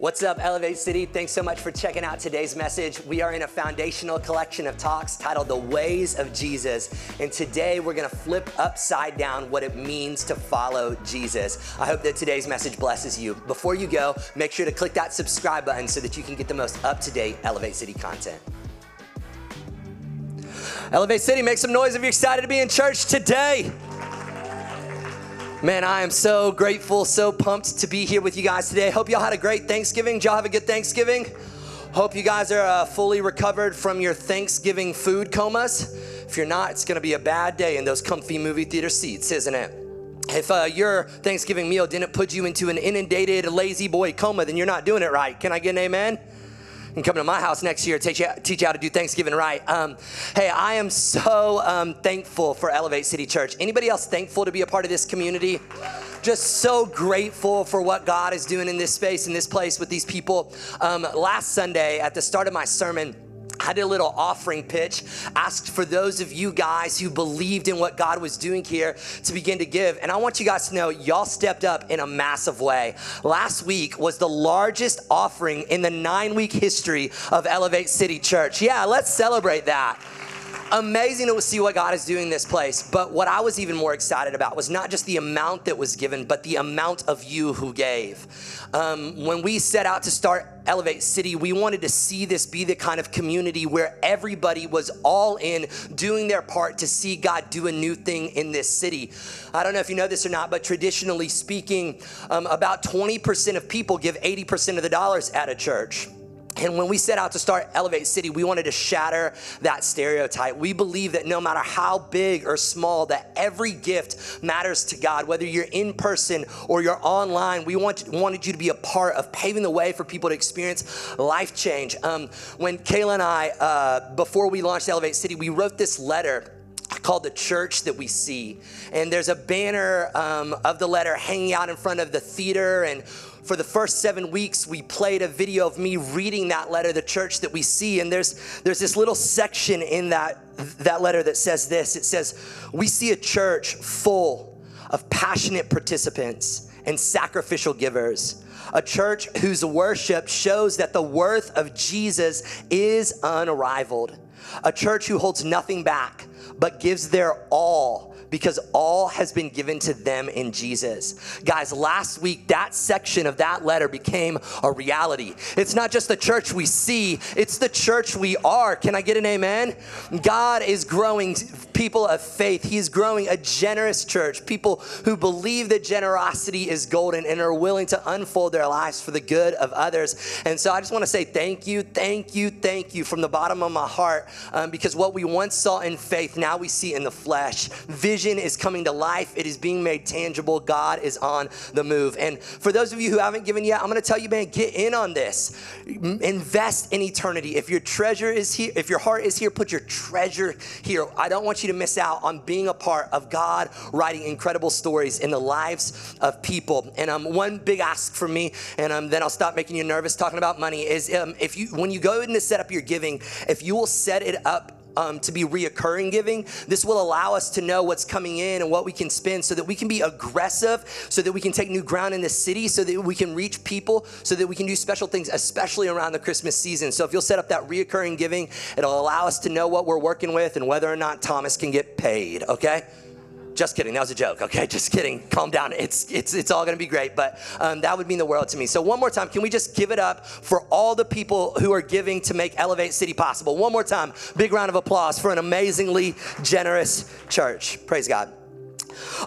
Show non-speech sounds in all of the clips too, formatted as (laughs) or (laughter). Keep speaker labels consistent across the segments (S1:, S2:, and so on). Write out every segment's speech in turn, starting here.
S1: What's up, Elevate City? Thanks so much for checking out today's message. We are in a foundational collection of talks titled The Ways of Jesus. And today we're gonna flip upside down what it means to follow Jesus. I hope that today's message blesses you. Before you go, make sure to click that subscribe button so that you can get the most up to date Elevate City content. Elevate City, make some noise if you're excited to be in church today. Man, I am so grateful, so pumped to be here with you guys today. Hope y'all had a great Thanksgiving. Did y'all have a good Thanksgiving? Hope you guys are uh, fully recovered from your Thanksgiving food comas. If you're not, it's gonna be a bad day in those comfy movie theater seats, isn't it? If uh, your Thanksgiving meal didn't put you into an inundated La-Z-Boy coma, then you're not doing it right. Can I get an amen? And come to my house next year teach you, teach you how to do Thanksgiving right. Um, hey, I am so um, thankful for Elevate City Church. Anybody else thankful to be a part of this community? Just so grateful for what God is doing in this space, in this place with these people. Um, last Sunday, at the start of my sermon, I did a little offering pitch, asked for those of you guys who believed in what God was doing here to begin to give. And I want you guys to know y'all stepped up in a massive way. Last week was the largest offering in the nine week history of Elevate City Church. Yeah, let's celebrate that amazing to see what God is doing in this place. But what I was even more excited about was not just the amount that was given, but the amount of you who gave. Um, when we set out to start Elevate City, we wanted to see this be the kind of community where everybody was all in doing their part to see God do a new thing in this city. I don't know if you know this or not, but traditionally speaking, um, about 20% of people give 80% of the dollars at a church. And when we set out to start Elevate City, we wanted to shatter that stereotype. We believe that no matter how big or small, that every gift matters to God. Whether you're in person or you're online, we want, wanted you to be a part of paving the way for people to experience life change. Um, when Kayla and I, uh, before we launched Elevate City, we wrote this letter called the church that we see and there's a banner um, of the letter hanging out in front of the theater and for the first seven weeks, we played a video of me reading that letter, the church that we see. And there's, there's this little section in that, that letter that says this it says, We see a church full of passionate participants and sacrificial givers. A church whose worship shows that the worth of Jesus is unrivaled. A church who holds nothing back but gives their all because all has been given to them in Jesus. Guys, last week, that section of that letter became a reality. It's not just the church we see, it's the church we are. Can I get an amen? God is growing people of faith. He's growing a generous church, people who believe that generosity is golden and are willing to unfold their lives for the good of others. And so I just want to say thank you, thank you, thank you from the bottom of my heart um, because what we once saw in faith, now we see in the flesh. Vision vision is coming to life, it is being made tangible. God is on the move. And for those of you who haven't given yet, I'm gonna tell you, man, get in on this. Invest in eternity. If your treasure is here, if your heart is here, put your treasure here. I don't want you to miss out on being a part of God writing incredible stories in the lives of people. And um, one big ask for me, and um, then I'll stop making you nervous talking about money, is um, if you, when you go in to set up your giving, if you will set it up um, to be reoccurring giving. This will allow us to know what's coming in and what we can spend so that we can be aggressive, so that we can take new ground in the city, so that we can reach people, so that we can do special things, especially around the Christmas season. So if you'll set up that reoccurring giving, it'll allow us to know what we're working with and whether or not Thomas can get paid, okay? Just kidding. That was a joke. Okay, (laughs) just kidding. Calm down. It's it's it's all gonna be great. But um, that would mean the world to me. So one more time, can we just give it up for all the people who are giving to make Elevate City possible? One more time, big round of applause for an amazingly generous church. Praise God.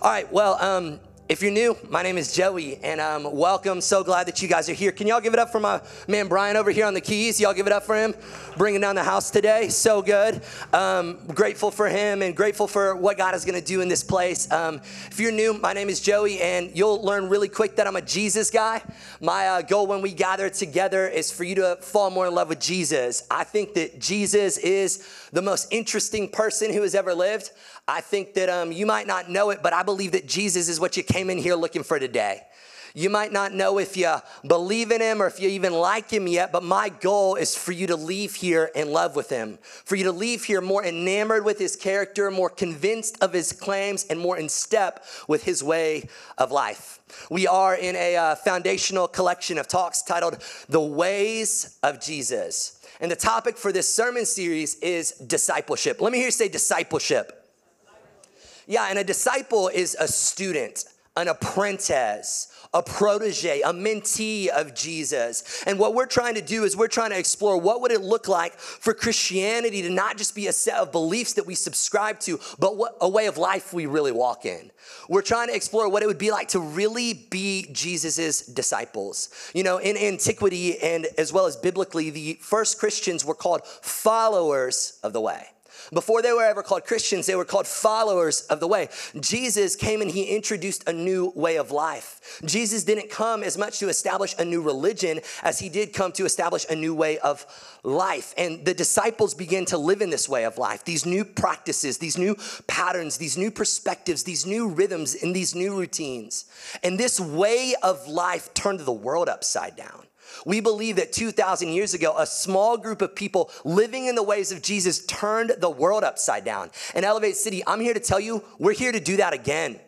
S1: All right. Well. Um, if you're new, my name is Joey, and um, welcome. So glad that you guys are here. Can y'all give it up for my man Brian over here on the keys? Y'all give it up for him, bringing down the house today. So good. Um, grateful for him and grateful for what God is going to do in this place. Um, if you're new, my name is Joey, and you'll learn really quick that I'm a Jesus guy. My uh, goal when we gather together is for you to fall more in love with Jesus. I think that Jesus is the most interesting person who has ever lived. I think that um, you might not know it, but I believe that Jesus is what you came in here looking for today. You might not know if you believe in him or if you even like him yet, but my goal is for you to leave here in love with him, for you to leave here more enamored with his character, more convinced of his claims, and more in step with his way of life. We are in a uh, foundational collection of talks titled The Ways of Jesus. And the topic for this sermon series is discipleship. Let me hear you say discipleship. Yeah, and a disciple is a student, an apprentice, a protege, a mentee of Jesus. And what we're trying to do is we're trying to explore what would it look like for Christianity to not just be a set of beliefs that we subscribe to, but what, a way of life we really walk in. We're trying to explore what it would be like to really be Jesus's disciples. You know, in antiquity and as well as biblically, the first Christians were called followers of the way. Before they were ever called Christians, they were called followers of the way. Jesus came and he introduced a new way of life. Jesus didn't come as much to establish a new religion as he did come to establish a new way of life. And the disciples began to live in this way of life, these new practices, these new patterns, these new perspectives, these new rhythms, and these new routines. And this way of life turned the world upside down. We believe that 2,000 years ago, a small group of people living in the ways of Jesus turned the world upside down. In Elevate City, I'm here to tell you, we're here to do that again.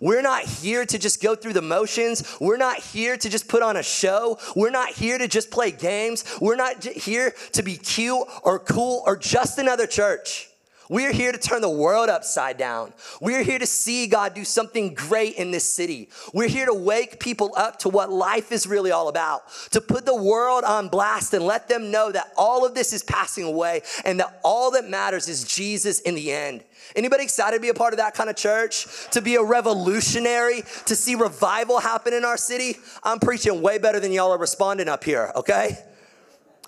S1: We're not here to just go through the motions. We're not here to just put on a show. We're not here to just play games. We're not here to be cute or cool or just another church. We're here to turn the world upside down. We're here to see God do something great in this city. We're here to wake people up to what life is really all about, to put the world on blast and let them know that all of this is passing away and that all that matters is Jesus in the end. Anybody excited to be a part of that kind of church? To be a revolutionary, to see revival happen in our city? I'm preaching way better than y'all are responding up here, okay?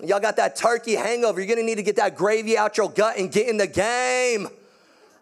S1: Y'all got that turkey hangover. You're gonna need to get that gravy out your gut and get in the game.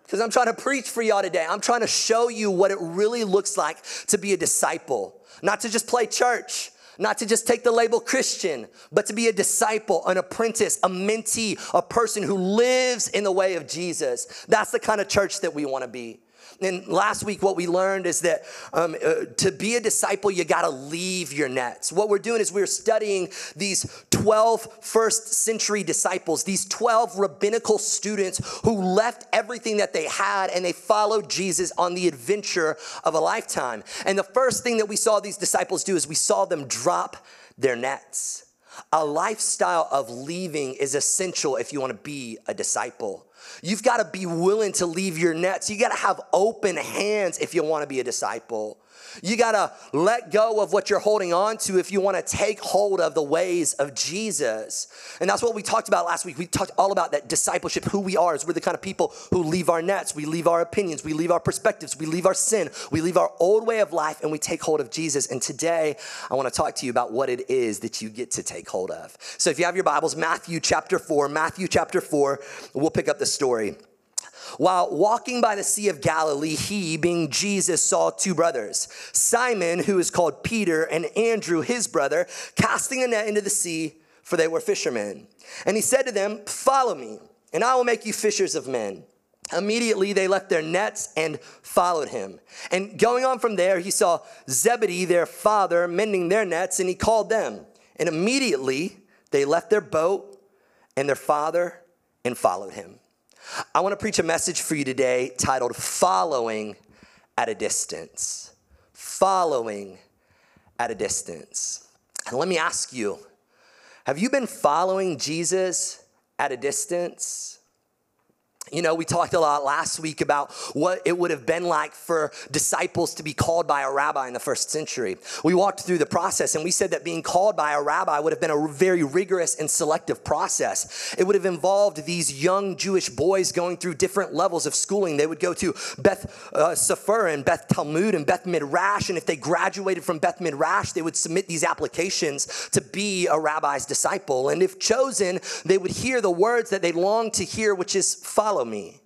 S1: Because I'm trying to preach for y'all today. I'm trying to show you what it really looks like to be a disciple, not to just play church, not to just take the label Christian, but to be a disciple, an apprentice, a mentee, a person who lives in the way of Jesus. That's the kind of church that we wanna be. And last week, what we learned is that um, uh, to be a disciple, you got to leave your nets. What we're doing is we're studying these 12 first century disciples, these 12 rabbinical students who left everything that they had and they followed Jesus on the adventure of a lifetime. And the first thing that we saw these disciples do is we saw them drop their nets. A lifestyle of leaving is essential if you want to be a disciple. You've got to be willing to leave your nets. You got to have open hands if you want to be a disciple. You got to let go of what you're holding on to if you want to take hold of the ways of Jesus. And that's what we talked about last week. We talked all about that discipleship, who we are, is we're the kind of people who leave our nets, we leave our opinions, we leave our perspectives, we leave our sin, we leave our old way of life, and we take hold of Jesus. And today, I want to talk to you about what it is that you get to take hold of. So if you have your Bibles, Matthew chapter 4, Matthew chapter 4, we'll pick up the story. While walking by the Sea of Galilee, he, being Jesus, saw two brothers Simon, who is called Peter, and Andrew, his brother, casting a net into the sea, for they were fishermen. And he said to them, Follow me, and I will make you fishers of men. Immediately they left their nets and followed him. And going on from there, he saw Zebedee, their father, mending their nets, and he called them. And immediately they left their boat and their father and followed him. I want to preach a message for you today titled Following at a Distance. Following at a Distance. And let me ask you have you been following Jesus at a distance? You know, we talked a lot last week about what it would have been like for disciples to be called by a rabbi in the first century. We walked through the process and we said that being called by a rabbi would have been a very rigorous and selective process. It would have involved these young Jewish boys going through different levels of schooling. They would go to Beth uh, Sefer and Beth Talmud and Beth Midrash, and if they graduated from Beth Midrash, they would submit these applications to be a rabbi's disciple. And if chosen, they would hear the words that they longed to hear, which is follow follow me.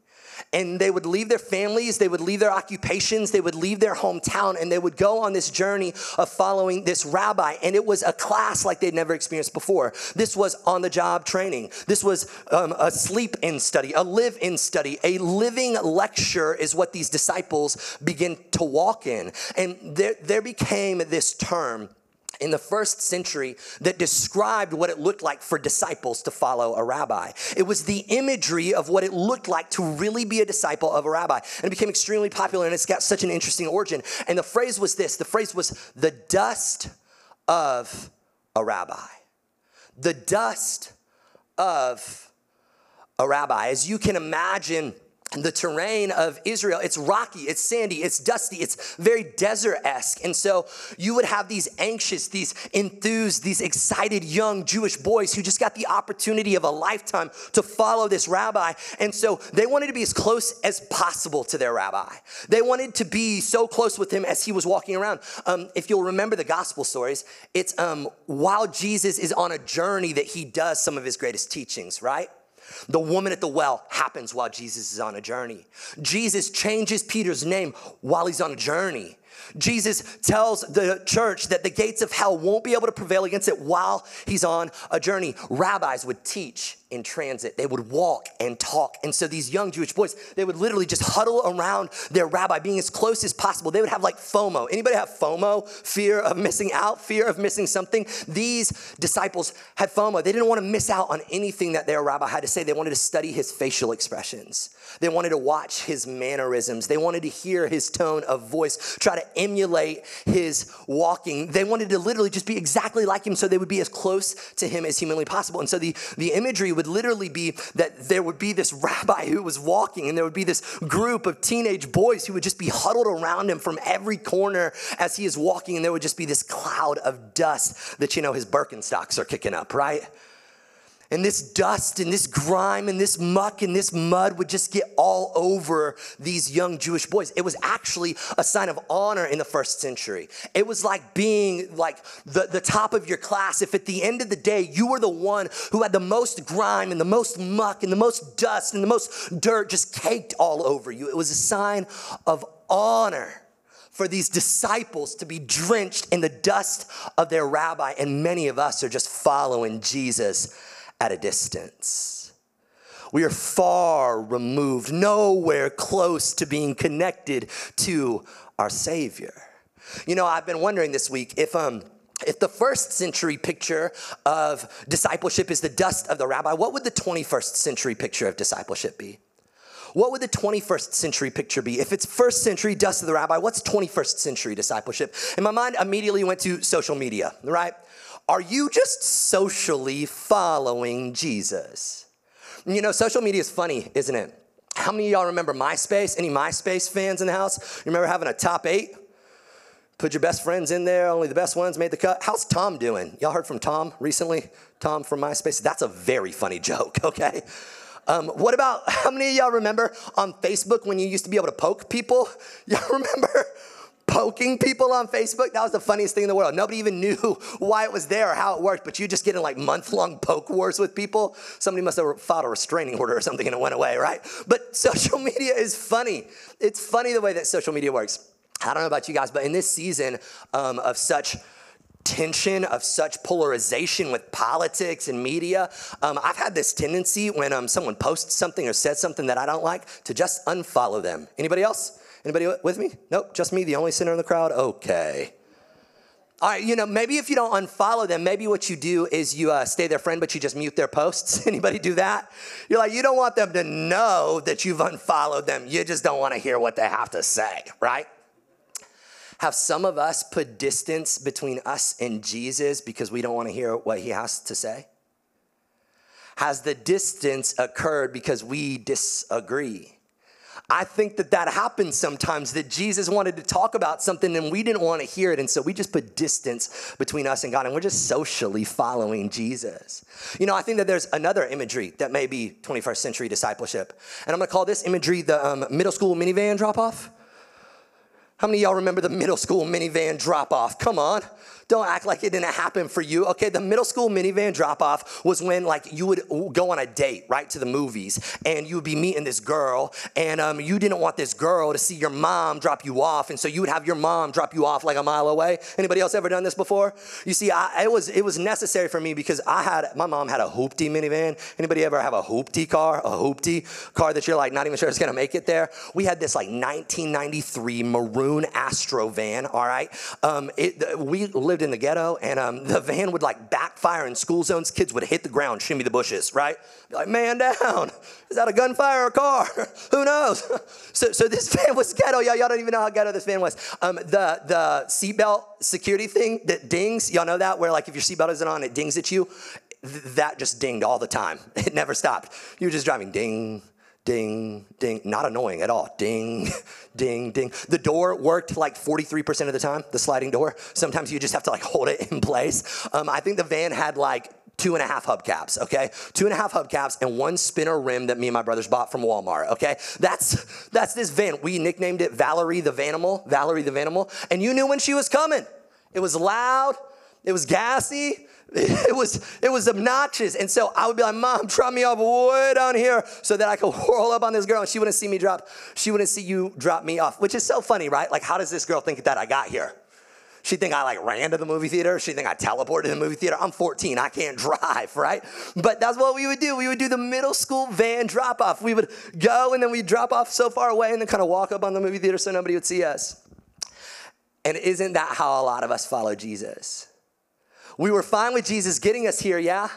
S1: And they would leave their families, they would leave their occupations, they would leave their hometown, and they would go on this journey of following this rabbi. And it was a class like they'd never experienced before. This was on the job training, this was um, a sleep in study, a live in study, a living lecture is what these disciples begin to walk in. And there, there became this term in the first century that described what it looked like for disciples to follow a rabbi. It was the imagery of what it looked like to really be a disciple of a rabbi. And it became extremely popular and it's got such an interesting origin. And the phrase was this the phrase was the dust of a rabbi. The dust of a rabbi. As you can imagine, the terrain of Israel, it's rocky, it's sandy, it's dusty, it's very desert esque. And so you would have these anxious, these enthused, these excited young Jewish boys who just got the opportunity of a lifetime to follow this rabbi. And so they wanted to be as close as possible to their rabbi. They wanted to be so close with him as he was walking around. Um, if you'll remember the gospel stories, it's um, while Jesus is on a journey that he does some of his greatest teachings, right? The woman at the well happens while Jesus is on a journey. Jesus changes Peter's name while he's on a journey. Jesus tells the church that the gates of hell won't be able to prevail against it while he's on a journey. Rabbis would teach in transit. They would walk and talk. And so these young Jewish boys, they would literally just huddle around their rabbi, being as close as possible. They would have like FOMO. Anybody have FOMO? Fear of missing out, fear of missing something? These disciples had FOMO. They didn't want to miss out on anything that their rabbi had to say. They wanted to study his facial expressions. They wanted to watch his mannerisms. They wanted to hear his tone of voice, try to emulate his walking. They wanted to literally just be exactly like him so they would be as close to him as humanly possible. And so the, the imagery would literally be that there would be this rabbi who was walking, and there would be this group of teenage boys who would just be huddled around him from every corner as he is walking, and there would just be this cloud of dust that, you know, his Birkenstocks are kicking up, right? And this dust and this grime and this muck and this mud would just get all over these young Jewish boys. It was actually a sign of honor in the first century. It was like being like the, the top of your class. If at the end of the day you were the one who had the most grime and the most muck and the most dust and the most dirt just caked all over you, it was a sign of honor for these disciples to be drenched in the dust of their rabbi. And many of us are just following Jesus at a distance. We are far removed, nowhere close to being connected to our Savior. You know, I've been wondering this week if, um, if the first century picture of discipleship is the dust of the rabbi, what would the 21st century picture of discipleship be? What would the 21st century picture be? If it's first century dust of the rabbi, what's 21st century discipleship? And my mind immediately went to social media, right? Are you just socially following Jesus? You know, social media is funny, isn't it? How many of y'all remember MySpace? Any MySpace fans in the house? You remember having a top eight? Put your best friends in there, only the best ones made the cut. How's Tom doing? Y'all heard from Tom recently? Tom from MySpace? That's a very funny (laughs) joke, okay? Um, what about, (laughs) how many of y'all remember on Facebook when you used to be able to poke people? (laughs) Y'all remember? Poking people on Facebook. That was the funniest thing in the world. Nobody even knew (laughs) why it was there or how it worked, but you just get in like month long poke wars with people. Somebody must have filed a restraining order or something and it went away, right? But (laughs) social media is funny. It's funny the way that social media works. I don't know about you guys, but in this season um, of such tension of such polarization with politics and media. Um, I've had this tendency when um, someone posts something or says something that I don't like to just unfollow them. Anybody else? Anybody with me? Nope, just me, the only sinner in the crowd? Okay. All right, you know, maybe if you don't unfollow them, maybe what you do is you uh, stay their friend, but you just mute their posts. (laughs) Anybody do that? You're like, you don't want them to know that you've unfollowed them. You just don't want to hear what they have to say, right? Have some of us put distance between us and Jesus because we don't want to hear what he has to say? Has the distance occurred because we disagree? I think that that happens sometimes that Jesus wanted to talk about something and we didn't want to hear it. And so we just put distance between us and God and we're just socially following Jesus. You know, I think that there's another imagery that may be 21st century discipleship. And I'm going to call this imagery the um, middle school minivan drop off. How many of y'all remember the middle school minivan drop off? Come on. Don't act like it didn't happen for you. Okay, the middle school minivan drop off was when like you would go on a date, right, to the movies, and you would be meeting this girl, and um, you didn't want this girl to see your mom drop you off, and so you would have your mom drop you off like a mile away. Anybody else ever done this before? You see, I, it was it was necessary for me because I had my mom had a hoopty minivan. Anybody ever have a hoopty car? A hoopty car that you're like not even sure it's gonna make it there? We had this like 1993 maroon Astro van. All right, um, it, we lived lived in the ghetto, and um, the van would like backfire in school zones. Kids would hit the ground, shimmy the bushes, right? Be like, man down. Is that a gunfire or a car? (laughs) Who knows? (laughs) so, so this (laughs) van was ghetto. Y'all, y'all don't even know how ghetto this van was. Um, the the seatbelt security thing that dings. Y'all know that where like if your seatbelt isn't on, it dings at you. Th- that just dinged all the time. It never stopped. You were just driving ding, ding, ding, not annoying at all. Ding, (laughs) ding, ding. The door worked like 43% of the time, the sliding door. Sometimes you just have to like (laughs) hold it in place. Um, I think the van had like two and a half hubcaps, okay? Two and a half hubcaps and one spinner rim that me and my brothers bought from Walmart, okay? That's that's this van. We nicknamed it Valerie the Vanimal, Valerie the Vanimal, and you knew when she was coming. It was loud, it was gassy, (laughs) it was it was obnoxious. And so I would be like, Mom, drop me off way down here so that I could (laughs) whirl up on this girl and she wouldn't see me drop, she wouldn't see you drop me off. Which is so funny, right? Like, how does this girl think that I got here? She think I like ran to the movie theater. She think I teleported to the movie theater. I'm 14. I can't (laughs) drive, right? But that's what we would do. We would do the middle school van drop off. We would go and then we'd drop off so far away and then kind of walk up on the movie theater so nobody would see us. And isn't that how a lot of us follow Jesus? We were fine with Jesus getting us here, yeah?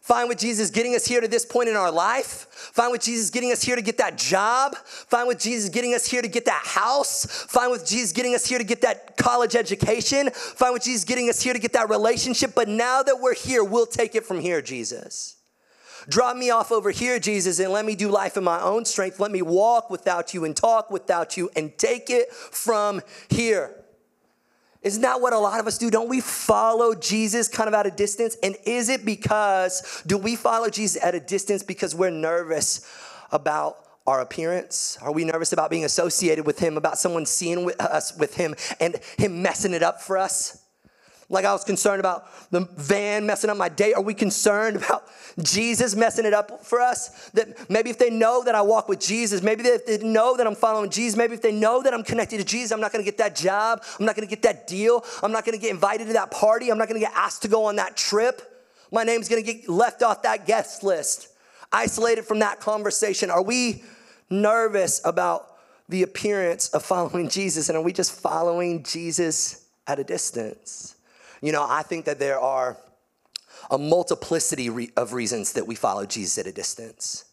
S1: Fine with Jesus getting us here to this point in our life. Fine with Jesus getting us here to get that job. Fine with Jesus getting us here to get that house. Fine with Jesus getting us here to get that college education. Fine with Jesus getting us here to get that relationship. But now that we're here, we'll take it from here, Jesus. Drop me off over here, Jesus, and let me do life in my own strength. Let me walk without you and talk without you and take it from here. Isn't that what a lot of us do? Don't we follow Jesus kind of at a distance? And is it because, do we follow Jesus at a distance because we're nervous about our appearance? Are we nervous about being associated with Him, about someone seeing us with Him and Him messing it up for us? Like I was concerned about the van messing up my day. Are we concerned about Jesus messing it up for us? That maybe if they know that I walk with Jesus, maybe if they know that I'm following Jesus, maybe if they know that I'm connected to Jesus, I'm not gonna get that job, I'm not gonna get that deal, I'm not gonna get invited to that party, I'm not gonna get asked to go on that trip. My name's gonna get left off that guest list, isolated from that conversation. Are we nervous about the appearance of following (laughs) Jesus? And are we just following Jesus at a distance? You know, I think that there are a multiplicity of reasons that we follow Jesus at a distance.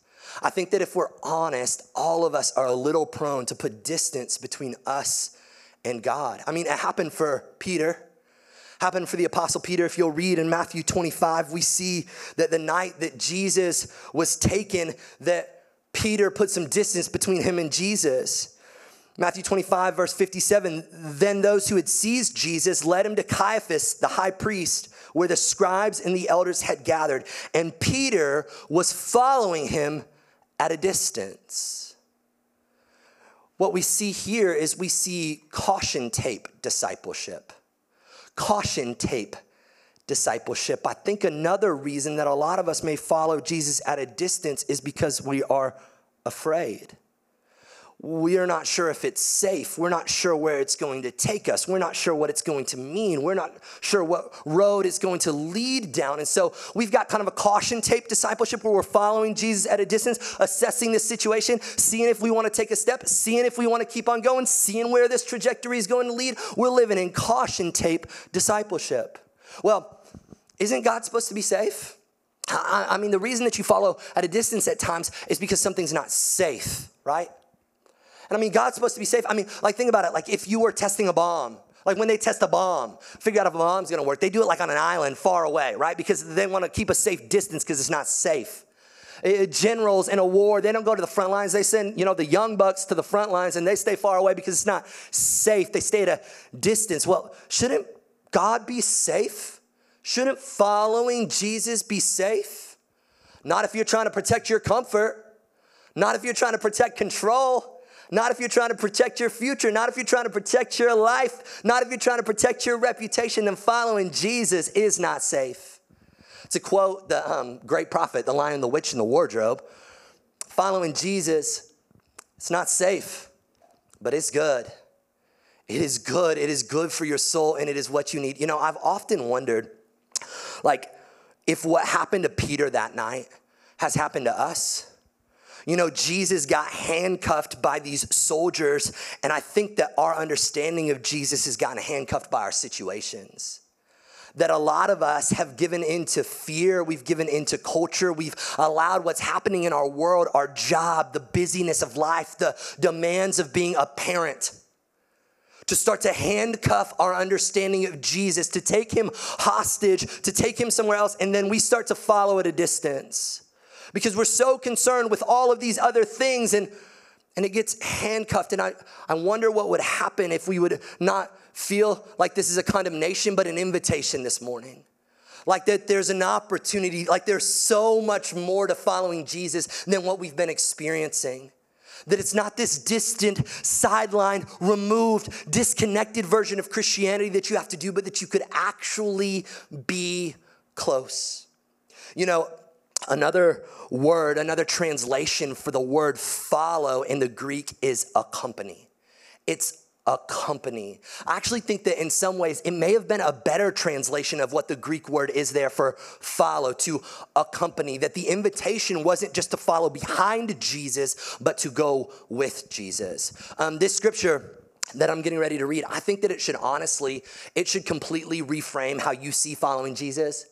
S1: I think that if we're honest, all of us are a little prone to put distance between us and God. I mean, it happened for Peter, happened for the apostle Peter. If you'll read in Matthew 25, we see that the night that Jesus was taken, that Peter put some distance between him and Jesus. Matthew 25, verse 57 Then those who had seized Jesus led him to Caiaphas, the high priest, where the scribes and the elders had gathered. And Peter was following him at a distance. What we see here is we see caution tape discipleship. Caution tape discipleship. I think another reason that a lot of us may follow Jesus at a distance is because we are afraid we are not sure if it's safe. We're not sure where it's going to take us. We're not sure what it's going to mean. We're not sure what road it's going to lead down. And so we've got kind of a caution tape discipleship where we're following Jesus at a distance, assessing the situation, seeing if we want to take a step, seeing if we want to keep on going, seeing where this trajectory is going to lead. We're living in caution tape discipleship. Well, isn't God supposed to be safe? I, I mean, the reason that you follow at a distance at times is because something's not safe, right? And I mean, God's supposed to be safe. I mean, like, think about it. Like, if you were testing a bomb, like when they test a bomb, figure out if a bomb's gonna work, they do it like on an island far away, right? Because they wanna keep a safe distance because it's not safe. Generals in a war, they don't go to the front lines. They send, you know, the young bucks to the front lines and they stay far away because it's not safe. They stay at a distance. Well, shouldn't God be safe? Shouldn't following Jesus be safe? Not if you're trying to protect your comfort, not if you're trying to protect control. Not if you're trying to protect your future, not if you're trying to protect your life, not if you're trying to protect your reputation, then following Jesus is not safe. To quote the um, great prophet, the lion, the witch, and the wardrobe, following Jesus, it's not safe, but it's good. It is good. It is good for your soul, and it is what you need. You know, I've often wondered, like, if what happened to Peter that night has happened to us. You know, Jesus got handcuffed by these soldiers, and I think that our understanding of Jesus has gotten handcuffed by our situations. That a lot of us have given into fear, we've given into culture, we've allowed what's happening in our world, our job, the busyness of life, the demands of being a parent to start to handcuff our understanding of Jesus, to take him hostage, to take him somewhere else, and then we start to follow at a distance because we're so concerned with all of these other things and and it gets handcuffed. And I, I wonder what would happen if we would not feel like this is a condemnation but an invitation this morning. Like that there's an opportunity like there's so much more to following jesus than what we've been experiencing. That it's not this distant, sideline, removed, disconnected version of Christianity that you have to do, but that you could actually be close. You know, another word, another translation for the word follow in the Greek is accompany. It's accompany. I actually think that in some ways it may have been a better translation of what the Greek word is there for follow, to accompany. That the invitation wasn't just to follow behind Jesus, but to go with Jesus. Um, this scripture that I'm getting ready to read, I think that it should honestly, it should completely reframe how you see following Jesus.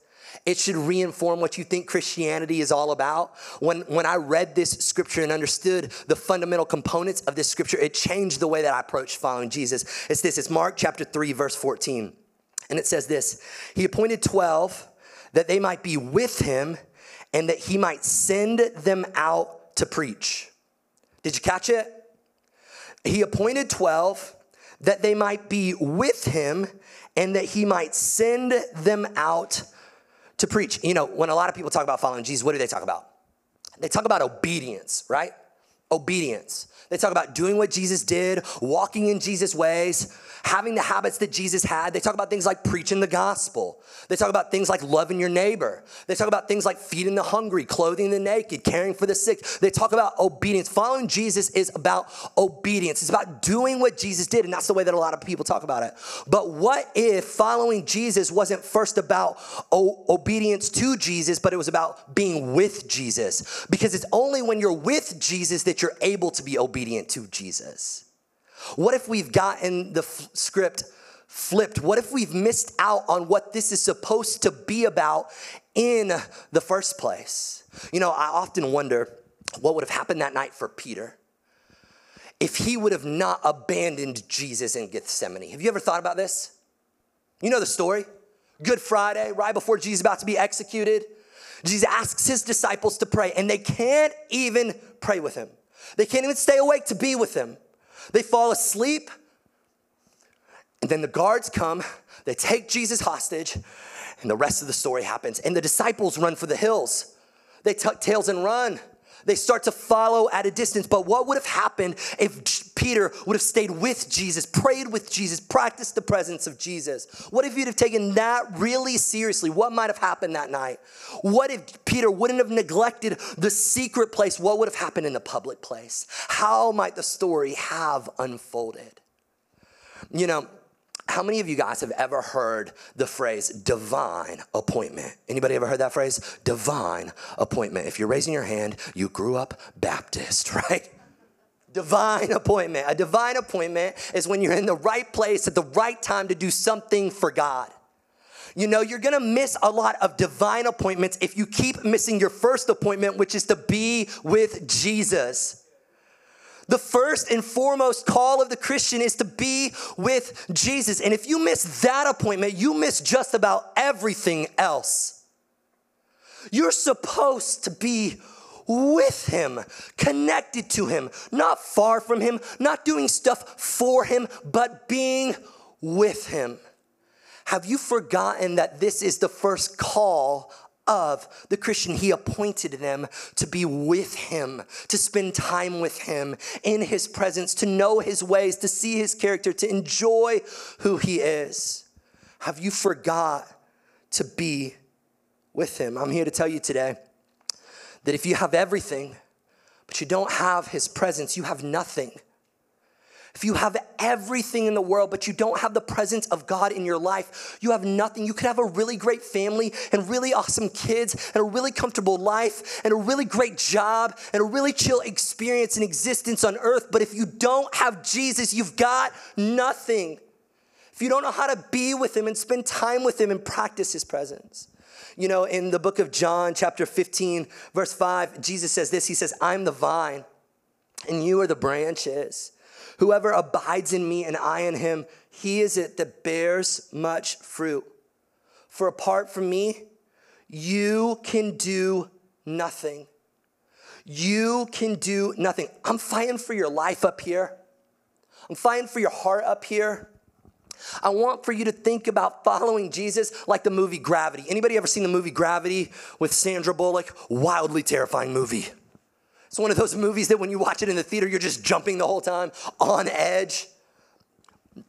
S1: It should reinform what you think Christianity is all about. When, when I read this scripture and understood the fundamental components of this scripture, it changed the way that I approached following Jesus. It's this it's Mark chapter 3, verse 14. And it says this He appointed 12 that they might be with him and that he might send them out to preach. Did you catch it? He appointed 12 that they might be with him and that he might send them out to preach. You know, when a lot of people talk about following Jesus, what do they talk about? They talk about obedience, right? Obedience. They talk about doing what Jesus did, walking in Jesus' ways, having the habits that Jesus had. They talk about things like preaching the gospel. They talk about things like loving your neighbor. They talk about things like feeding the hungry, clothing the naked, caring for the sick. They talk about obedience. Following Jesus is about obedience. It's about doing what Jesus did, and that's the way that a lot of people talk about it. But what if following Jesus wasn't first about o- obedience to Jesus, but it was about being with Jesus? Because it's only when you're with Jesus that you're able to be obedient to Jesus. What if we've gotten the f- script flipped? What if we've missed out on what this is supposed to be about in the first place? You know, I often wonder what would have happened that night for Peter if he would have not abandoned Jesus in Gethsemane. Have you ever thought about this? You know the story. Good Friday, right before Jesus is about to be executed, Jesus asks his disciples to pray, and they can't even pray with him. They can't even stay awake to be with him. They fall asleep, and then the guards come, they take Jesus hostage, and the rest of the story happens. And the disciples run for the hills. They tuck tails and run. They start to follow at a distance. But what would have happened if Peter would have stayed with Jesus, prayed with Jesus, practiced the presence of Jesus? What if you'd have taken that really seriously? What might have happened that night? What if Peter wouldn't have neglected the secret place? What would have happened in the public place? How might the story have unfolded? You know, how many of you guys have ever heard the phrase divine appointment? Anybody ever heard that phrase? Divine appointment. If you're raising your hand, you grew up Baptist, (laughs) right? Divine appointment. A divine appointment is when you're in the right place at the right time to do something for God. You know, you're gonna miss a lot of divine appointments if you keep missing your first appointment, which is to be with Jesus. The first and foremost call of the Christian is to be with Jesus. And if you miss that appointment, you miss just about everything else. You're supposed to be with Him, connected to Him, not far from Him, not doing stuff for Him, but being with Him. Have you forgotten that this is the first call of the Christian, he appointed them to be with him, to spend time with him in his presence, to know his ways, to see his character, to enjoy who he is. Have you forgot to be with him? I'm here to tell you today that if you have everything, but you don't have his presence, you have nothing. If you have everything in the world, but you don't have the presence of God in your life, you have nothing. You could have a really great family and really awesome kids and a really comfortable life and a really great job and a really chill experience and existence on earth. But if you don't have Jesus, you've got nothing. If you don't know how to be with Him and spend time with Him and practice His presence. You know, in the book of John, chapter 15, verse 5, Jesus says this He says, I'm the vine and you are the branches. Whoever abides in me and I in him, he is it that bears much fruit. For apart from me, you can do nothing. You can do nothing. I'm fighting for your life up here. I'm fighting for your heart up here. I want for you to think about following Jesus like the movie Gravity. Anybody ever seen the movie Gravity with Sandra Bullock? Wildly terrifying movie. It's one of those movies that when you watch it in the theater, you're just jumping the whole time on edge.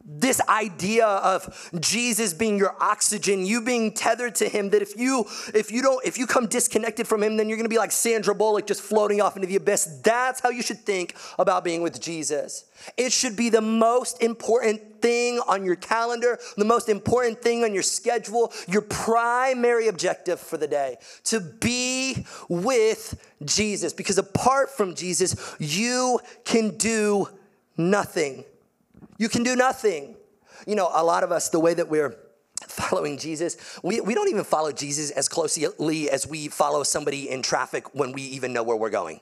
S1: This idea of Jesus being your oxygen, you being tethered to him, that if you if you don't if you come disconnected from him, then you're gonna be like Sandra Bullock just floating off into the abyss. That's how you should think about being with Jesus. It should be the most important thing on your calendar, the most important thing on your schedule, your primary objective for the day to be with Jesus. Because apart from Jesus, you can do nothing. You can do nothing. You know, a lot of us, the way that we're following Jesus, we, we don't even follow Jesus as closely as we follow somebody in traffic when we even know where we're going.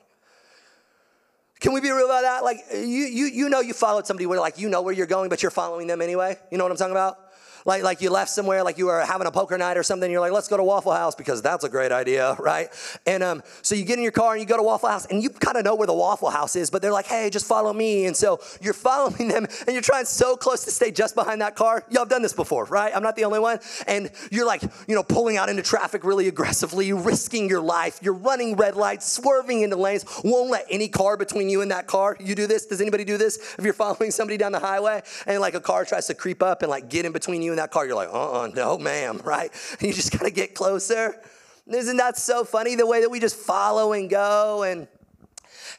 S1: Can we be real about that? Like, you, you, you know you followed somebody where, like, you know where you're going, but you're following them anyway. You know what I'm talking about? Like, like you left somewhere, like you were having a poker night or something, you're like, let's go to Waffle House because that's a great idea, (laughs) right? And um, so you get in your car and you go to Waffle House and you kind of know where the Waffle House is, but they're like, hey, just follow me. And so you're following (laughs) them and you're trying so close to stay just behind that car. Y'all have done this before, right? I'm not the only one. And you're like, you know, pulling out into traffic really aggressively, risking your life. You're running red lights, swerving into lanes, won't let any car between you and that car. You do this? Does anybody do this? If you're following somebody down the highway and like a car tries to creep up and like get in between you and that car, you're like, uh-uh uh no, ma'am, (laughs) right? You just gotta get closer. Isn't that so funny the way that we just follow and go? And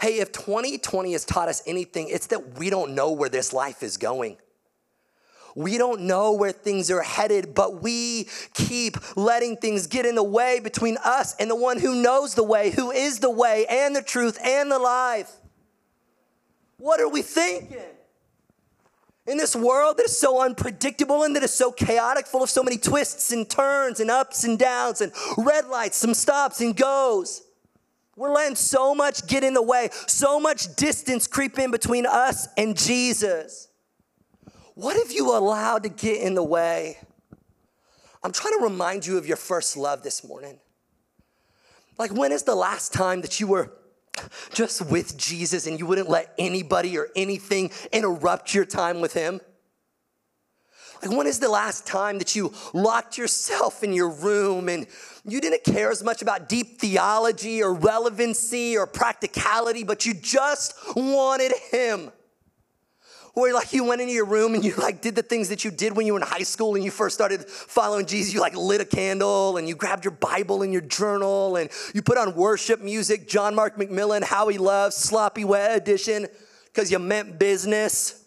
S1: hey, if 2020 has taught us anything, it's that we don't know where this life is going. We don't know where things are headed, but we keep letting things get in the way between us and the one who knows the way, who is the way and the truth and the life. What are we thinking? In this world that is so unpredictable and that is so chaotic, full of so many twists and turns and ups and downs and red lights, some stops and goes. We're letting so much get in the way, so much distance creep in between us and Jesus. What have you allowed to get in the way? I'm trying to remind you of your first love this morning. Like, when is the last time that you were just with Jesus and you wouldn't let anybody or anything interrupt your time with Him? Like, when is the last time that you locked yourself in your room and you didn't care as much about deep theology or relevancy or practicality, but you just wanted Him? Where like you went into your room and you like did the things that you did when you were in high school and you first started following Jesus. You like lit a candle and you grabbed your Bible and your journal and you put on worship music, John Mark McMillan, How He Loves, Sloppy Wet Edition, because you meant business.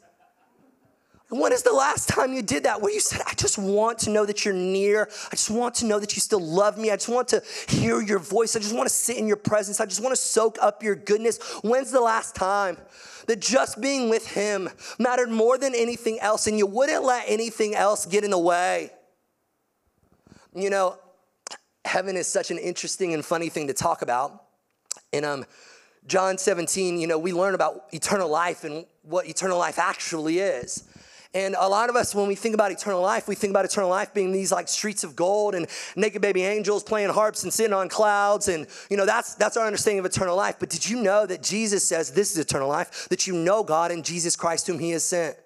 S1: When is the last time you did that? Where you said, I just want to know that you're near. I just want to know that you still love me. I just want to hear your voice. I just want to sit in your presence. I just want to soak up your goodness. When's the last time that just being with Him mattered more than anything else, and you wouldn't let anything else get in the way. You know, heaven is such an interesting and funny thing to talk about. In um, John 17, you know, we learn about eternal life and what eternal life actually is. And a lot of us, when we think about eternal life, we think about eternal life being these like streets of gold and naked baby angels playing harps and sitting on clouds. And, you know, that's, that's our understanding of eternal life. But did you know that Jesus says this is eternal life? That you know God and Jesus Christ, whom He has sent.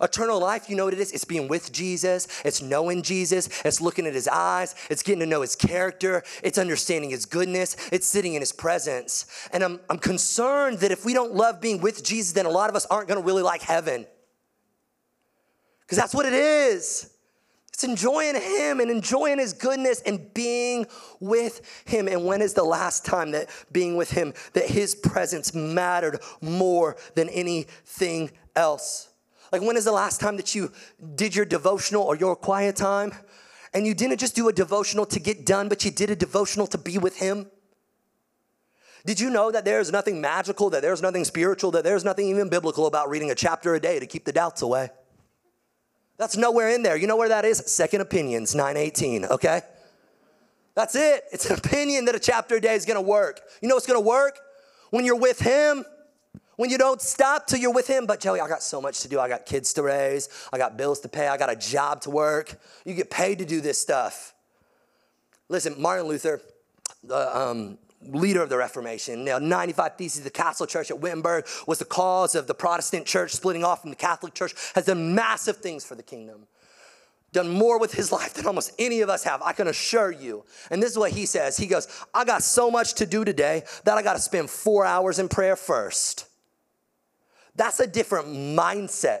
S1: Eternal life, you know what it is? It's being with Jesus, it's knowing Jesus, it's looking at his eyes, it's getting to know his character, it's understanding his goodness, it's sitting in his presence. And I'm, I'm concerned that if we don't love being with Jesus, then a lot of us aren't gonna really like heaven. Because that's what it is. It's enjoying Him and enjoying His goodness and being with Him. And when is the last time that being with Him, that His presence mattered more than anything else? Like, when is the last time that you did your devotional or your quiet time and you didn't just do a devotional to get done, but you did a devotional to be with Him? Did you know that there's nothing magical, that there's nothing spiritual, that there's nothing even biblical about reading a chapter a day to keep the doubts away? That's nowhere in there. You know where that is? Second Opinions 918, okay? That's it. It's an opinion that a chapter a day is gonna work. You know what's gonna work? When you're with Him, when you don't stop till you're with Him. But Joey, I got so much to do. I got kids to raise, I got bills to pay, I got a job to work. You get paid to do this stuff. Listen, Martin Luther, uh, um, leader of the Reformation. Now, 95 Theses the Castle Church at Wittenberg was the cause of the Protestant church splitting off from the Catholic Church, has done massive things for the kingdom. Done more with his (laughs) life than almost any of us have, I can assure you. And this is what he says He goes, I got so much to do today that I got to spend four hours in prayer first. That's a different mindset.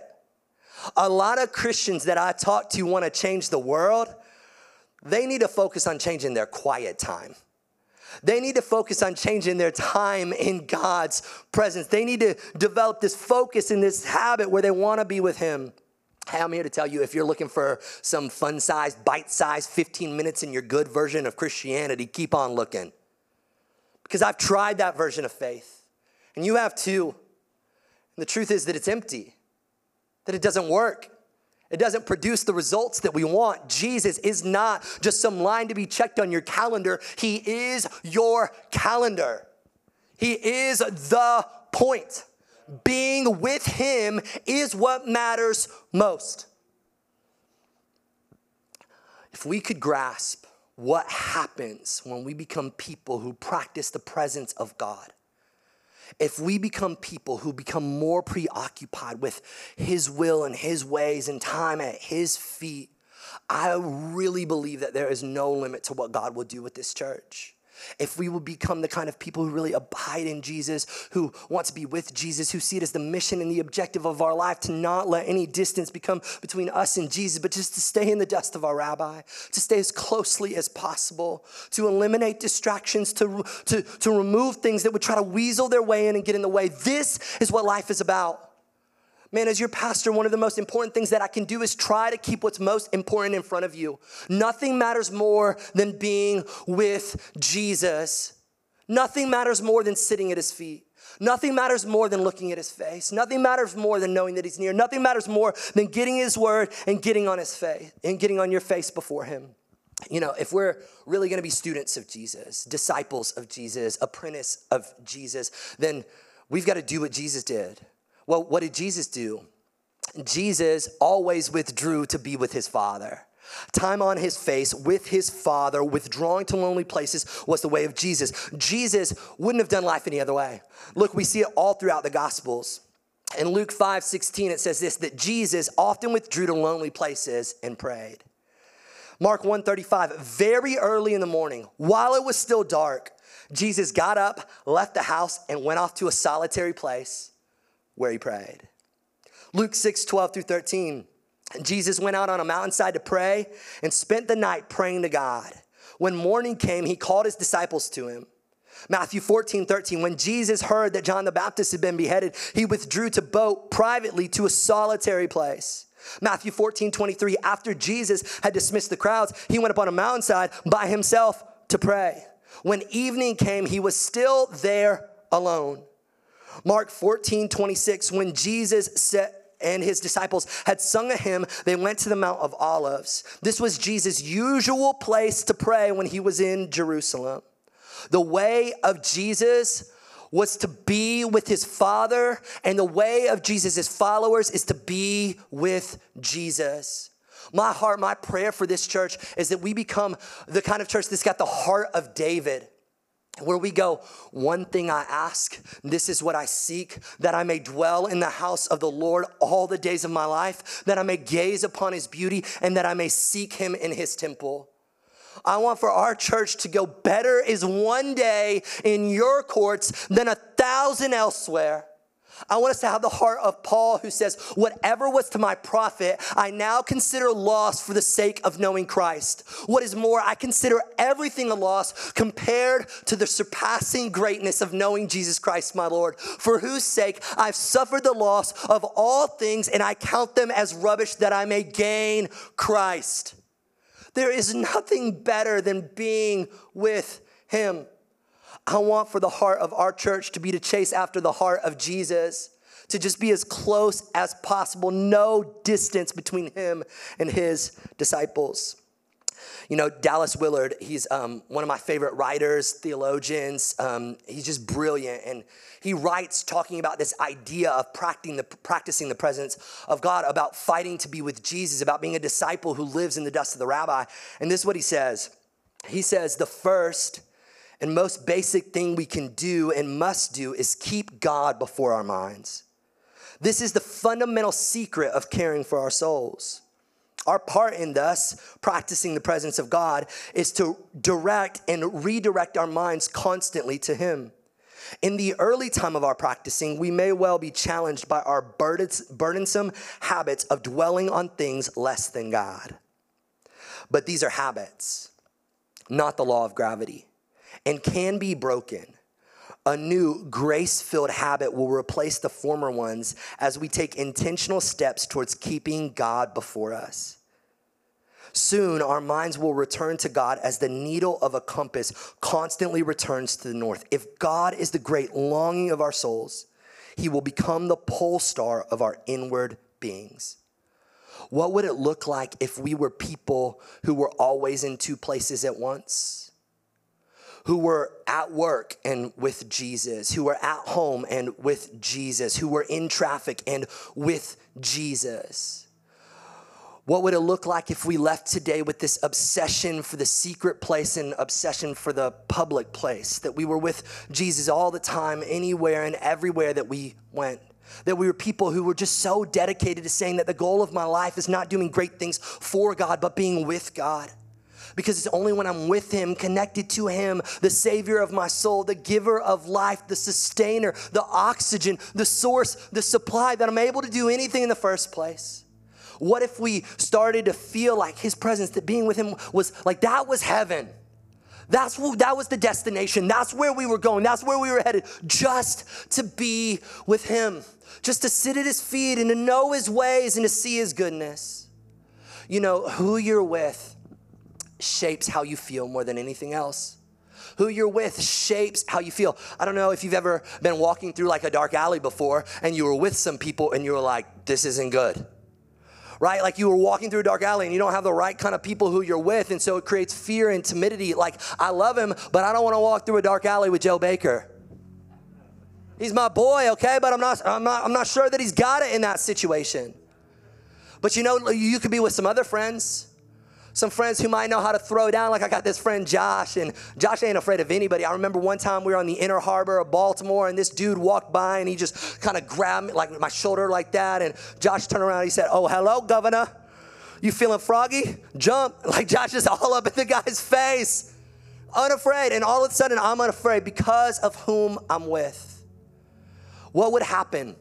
S1: A lot of Christians that I talk to want to change the world, they need to focus on changing their quiet time. They need to focus on changing their time in God's presence. They need to develop this focus and this habit where they want to be with Him. Hey, I'm here to tell you if you're looking for some fun sized, bite sized 15 minutes in your good version of Christianity, keep on looking. Because I've tried that version of faith, and you have too. And the truth is that it's empty, that it doesn't work. It doesn't produce the results that we want. Jesus is not just some line to be checked on your calendar, He is your calendar. He is the point. Being with Him is what matters most. If we could grasp what happens when we become people who practice the presence of God, if we become people who become more preoccupied with His will and His ways and time at His feet, I really believe that there is no limit to what God will do with this church if we will become the kind of people who really abide in Jesus, who want to be with Jesus, who see it as the mission and the objective of our life to not let any distance become between us and Jesus, but just to stay in the dust of our rabbi, to stay as closely as possible, to eliminate distractions, to, to, to remove things that would try to weasel their way in and get in the way. This is what life is about. Man, as your pastor, one of the most important things that I can do is try to keep what's most important in front of you. Nothing matters more than being with Jesus. Nothing matters more than sitting at his feet. Nothing matters more than looking at his face. Nothing matters more than knowing that he's near. Nothing matters more than getting his word and getting on his face and getting on your face before him. You know, if we're really going to be students of Jesus, disciples of Jesus, apprentice of Jesus, then we've got to do what Jesus did. Well, what did Jesus do? Jesus always withdrew to be with his Father. Time on his face with his Father, withdrawing to lonely places was the way of Jesus. Jesus wouldn't have done life any other way. Look, we see it all throughout the Gospels. In Luke 5 16, it says this that Jesus often withdrew to lonely places and prayed. Mark 135, very early in the morning, while it was still dark, Jesus got up, left the house, and went off to a solitary place where he prayed. Luke 6 12 through 13. Jesus went out on a mountainside to pray and spent the night praying to God. When morning came, he called his disciples to him. Matthew 14, 13. When Jesus heard that John the Baptist had been beheaded, he withdrew to boat privately to a solitary place. Matthew 14, 23. After Jesus had dismissed the crowds, he went up on a mountainside by himself to pray. When evening came, he was still there alone. Mark 14, 26, when Jesus said, and his disciples had sung a hymn, they went to the Mount of Olives. This was Jesus' usual place to pray when he was in Jerusalem. The way of Jesus was to be with his Father, and the way of Jesus' followers is to be with Jesus. My heart, my prayer for this church is that we become the kind of church that's got the heart of David where we go, one thing I ask, this is what I seek, that I may dwell in the house of the Lord all the days of my life, that I may gaze upon his beauty, and that I may seek him in his temple. I want for our church to go better is one day in your courts than a thousand elsewhere. I want us to have the heart of Paul who says, Whatever was to my profit, I now consider loss for the sake of knowing Christ. What is more, I consider everything a loss compared to the surpassing greatness of knowing Jesus Christ, my Lord, for whose sake I've suffered the loss of all things, and I count them as rubbish that I may gain Christ. There is nothing better than being with Him. I want for the heart of our church to be to chase after the heart of Jesus, to just be as close as possible, no distance between him and his disciples. You know, Dallas Willard, he's um, one of my favorite writers, theologians. Um, he's just brilliant. And he writes talking about this idea of practicing the, practicing the presence of God, about fighting to be with Jesus, about being a disciple who lives in the dust of the rabbi. And this is what he says He says, The first and most basic thing we can do and must do is keep God before our minds. This is the fundamental secret of caring for our souls. Our part in thus practicing the presence of God is to direct and redirect our minds constantly to Him. In the early time of our practicing, we may well be challenged by our burdensome habits of dwelling on things less than God. But these are habits, not the law of gravity and can be broken. A new grace filled habit will replace the former ones as we take intentional steps towards keeping God before us. Soon, our minds will return to God as the needle of a compass constantly returns to the north. If God is the great longing of our souls, He will become the pole star of our inward beings. What would it look like if we were people who were always in two places at once? Who were at work and with Jesus, who were at home and with Jesus, who were in traffic and with Jesus. What would it look like if we left today with this obsession for the secret place and obsession for the public place? That we were with Jesus all the time, anywhere and everywhere that we went. That we were people who were just so dedicated to saying that the goal of my life is not doing great things for God, but being with God because it's only when I'm with Him, connected to Him, the Savior of my soul, the giver of life, the sustainer, the oxygen, the source, the supply, that I'm able to do anything in the first place. What if we started to feel like His presence, that being with Him was like that was heaven? That's that was the destination. That's where we were going. That's where we were headed. Just to be with Him, just to sit at His feet and to know His ways and to see His goodness. You know who you're with shapes how you feel more than anything else. Who you're with shapes how you feel. I don't know if you've ever been walking through like a dark alley before and you were with some people and you were like, this isn't good. Right? Like you were walking through a dark alley and you don't have the right kind of people who you're with. And so it creates fear and timidity. Like, I love him, but I don't want to walk through a dark alley with Joe Baker. He's my boy, okay? But I'm not, I'm not, I'm not sure that he's got it in that situation. But you know, you could be with some other friends some friends who might know how to throw down. Like I got this friend Josh, and Josh ain't afraid of anybody. I remember one time we were on the inner harbor of Baltimore, and this dude walked by and he just kind of grabbed me, like my shoulder like that. And Josh turned around and he said, Oh, hello, governor. You feeling froggy? Jump. (laughs) Like Josh is all up in the guy's face. Unafraid. And all of a sudden, I'm unafraid because of whom I'm with. What would happen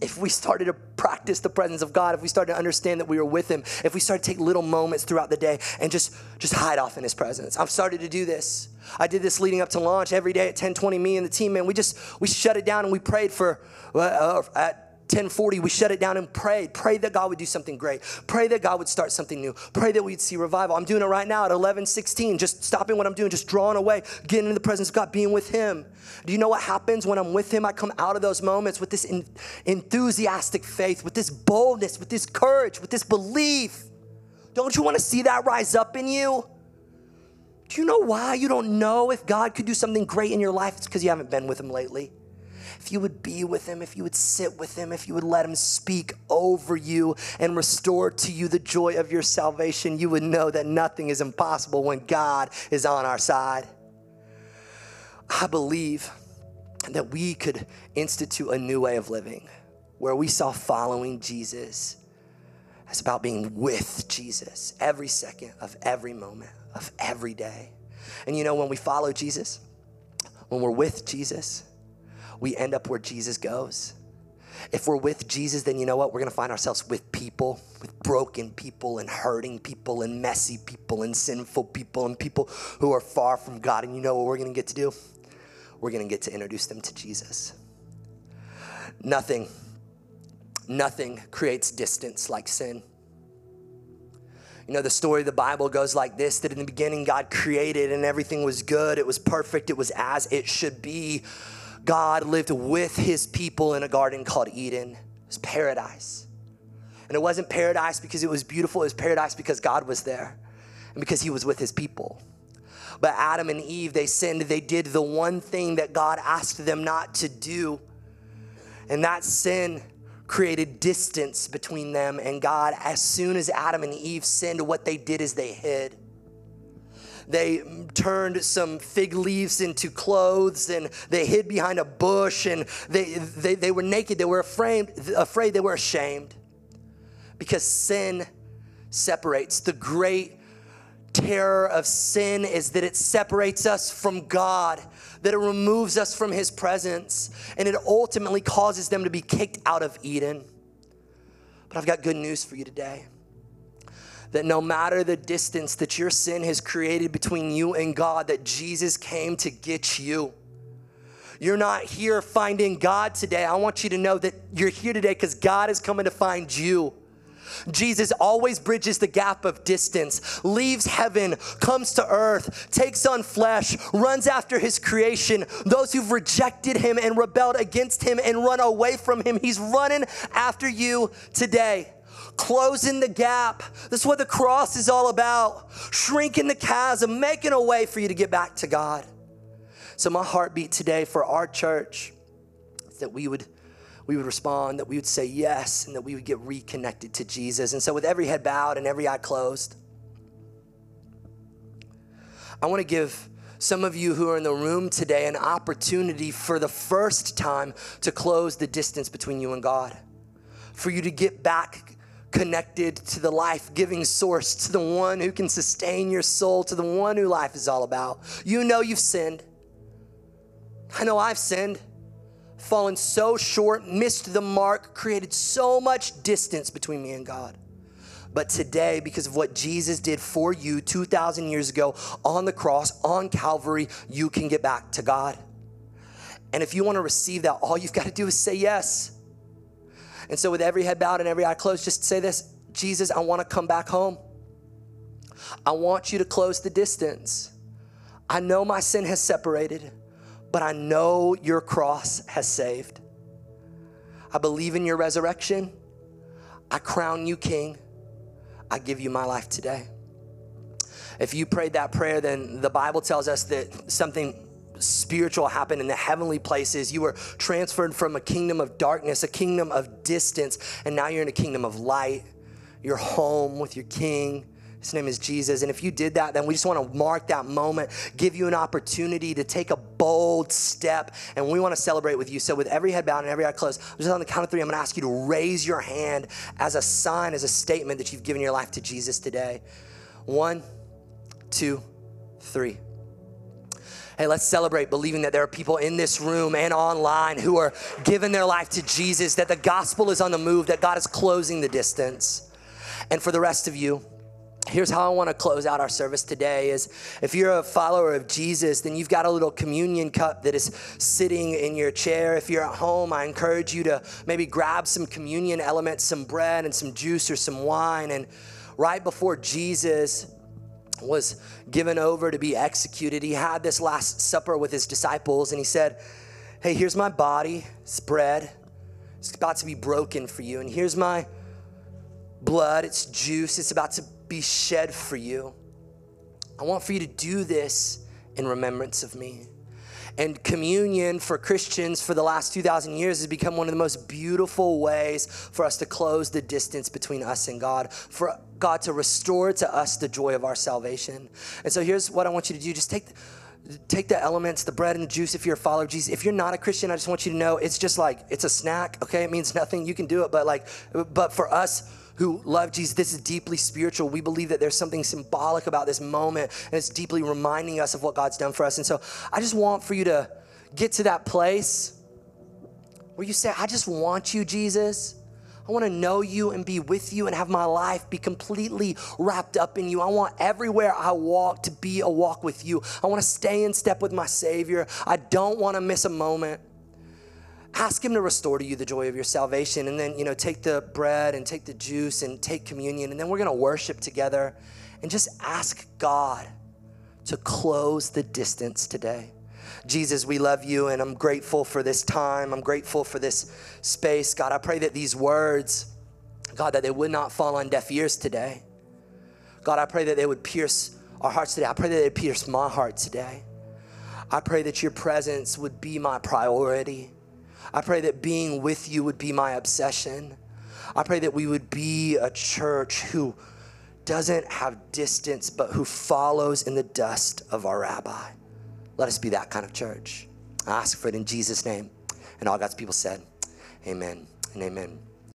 S1: if we started to practice the presence of God, if we started to understand that we were with Him, if we started to take little moments throughout the day and just just hide off in His presence. I've started to do this. I did this leading up to launch every day at 10:20. Me and the team, man, we just we shut it down and we prayed for uh, at 1040 we shut it down and prayed pray that god would do something great. Pray that god would start something new. Pray that we'd see revival. I'm doing it right now at 1116, just stopping what i'm doing just drawing away getting in the presence of god being with him. Do you know what happens when i'm with him? I come out of those moments with this in, enthusiastic faith with this boldness with this courage with this belief. Don't you want to see that rise up in you? Do you know why you don't know if god could do something great in your life? It's because you haven't been with him lately if you would be with him, if you would sit with him, if you would let him speak over you and restore to you the joy of your salvation, you would know that nothing is impossible when God is on our side. I believe that we could institute a new way of living where we saw following Jesus as about being with Jesus every second of every moment of every day. And you know, when we follow Jesus, when we're with Jesus, we end up where Jesus goes. If we're with Jesus, then you know what? We're gonna find ourselves with people, with broken people and hurting people and messy people and sinful people and people who are far from God. And you know what we're gonna get to do? We're gonna get to introduce them to Jesus. Nothing, nothing creates distance like sin. You know, the story of the Bible goes like this that in the beginning, God created and everything was good, it was perfect, it was as it should be. God lived with his people in a garden called Eden. It was paradise. And it wasn't paradise because it was beautiful, it was paradise because God was there and because he was with his people. But Adam and Eve, they sinned. They did the one thing that God asked them not to do. And that sin created distance between them and God. As soon as Adam and Eve sinned, what they did is they hid. They turned some fig leaves into clothes and they hid behind a bush and they, they, they were naked. They were afraid, afraid. They were ashamed because sin separates. The great terror of sin is that it separates us from God, that it removes us from His presence, and it ultimately causes them to be kicked out of Eden. But I've got good news for you today that no matter the distance that your sin has created between you and God, that Jesus came to get you. You're not here finding God today. I want you to know that you're here today because God is coming to find you. Jesus always bridges the gap of distance, leaves heaven, comes to earth, takes on flesh, runs after his creation. Those who've rejected him and rebelled against him and run away from him, he's running after you today closing the gap. That's what the cross is all about shrinking the chasm, making a way for you to get back to God. So, my heartbeat today for our church is that we would. We would respond, that we would say yes, and that we would get reconnected to Jesus. And so, with every head bowed and every eye closed, I want to give some of you who are in the room today an opportunity for the first time to close the distance between you and God, for you to get back connected to the life giving source, to the one who can sustain your soul, to the one who life is all about. You know you've sinned. I know I've sinned, fallen so short, missed the mark, created so much distance between me and God. But today, because of what Jesus did for you 2,000 years ago on the cross, on Calvary, you can get back to God. And if you want to receive that, all you've got to do is say yes. And so, with every head bowed and every eye closed, just say this Jesus, I want to come back home. I want you to close the distance. I know my sin has separated, but I know your cross has saved. I believe in your resurrection. I crown you king. I give you my life today. If you prayed that prayer, then the Bible tells us that something spiritual happen in the heavenly places. You were transferred from a kingdom of darkness, a kingdom of distance, and now you're in a kingdom of light. You're home with your king. His name is Jesus. And if you did that, then we just want to mark that moment, give you an opportunity to take a bold step, and we want to celebrate with you. So, with every head bowed and every eye closed, just on the count of three, I'm going to ask you to raise your hand as a sign, as a statement that you've given your life to Jesus today. One, two, three. Hey, let's celebrate believing that there are people in this room and online who are giving their life to Jesus, that the gospel is on the move, that God is closing the distance. And for the rest of you, here's how I want to close out our service today is if you're a follower of Jesus, then you've got a little communion cup that is sitting in your chair. If you're at home, I encourage you to maybe grab some communion elements, some bread and some juice or some wine and right before Jesus was given over to be executed, he had this Last Supper with his disciples and he said, Hey, here's my body, it's bread. It's about to be broken for you. And here's my blood, it's juice, it's about to be shed for you. I want for you to do this in remembrance of me. And communion for Christians for the last 2,000 years has become one of the most beautiful ways for us to close the distance between us and God, for God to restore to us the joy of our salvation. And so here's what I want you to do just take take the elements, the bread and the juice if you're a follower of Jesus. If you're not a Christian, I just want you to know it's just like it's a snack, okay? It means nothing. You can do it, but like but for us who love Jesus, this is deeply spiritual. We believe that there's something symbolic about this moment and it's deeply reminding us of what God's done for us. And so I just want for you to get to that place where you say, I just want you, Jesus. I want to know you and be with you and have my life be completely wrapped up in you. I want everywhere I walk to be a walk with you. I want to stay in step with my Savior. I don't want to miss a moment. Ask Him to restore to you the joy of your salvation. And then, you know, take the bread and take the juice and take communion. And then we're going to worship together and just ask God to close the distance today. Jesus, we love you and I'm grateful for this time. I'm grateful for this space. God, I pray that these words, God, that they would not fall on deaf ears today. God, I pray that they would pierce our hearts today. I pray that they pierce my heart today. I pray that your presence would be my priority. I pray that being with you would be my obsession. I pray that we would be a church who doesn't have distance, but who follows in the dust of our rabbi. Let us be that kind of church. I ask for it in Jesus' name. And all God's people said, Amen and amen.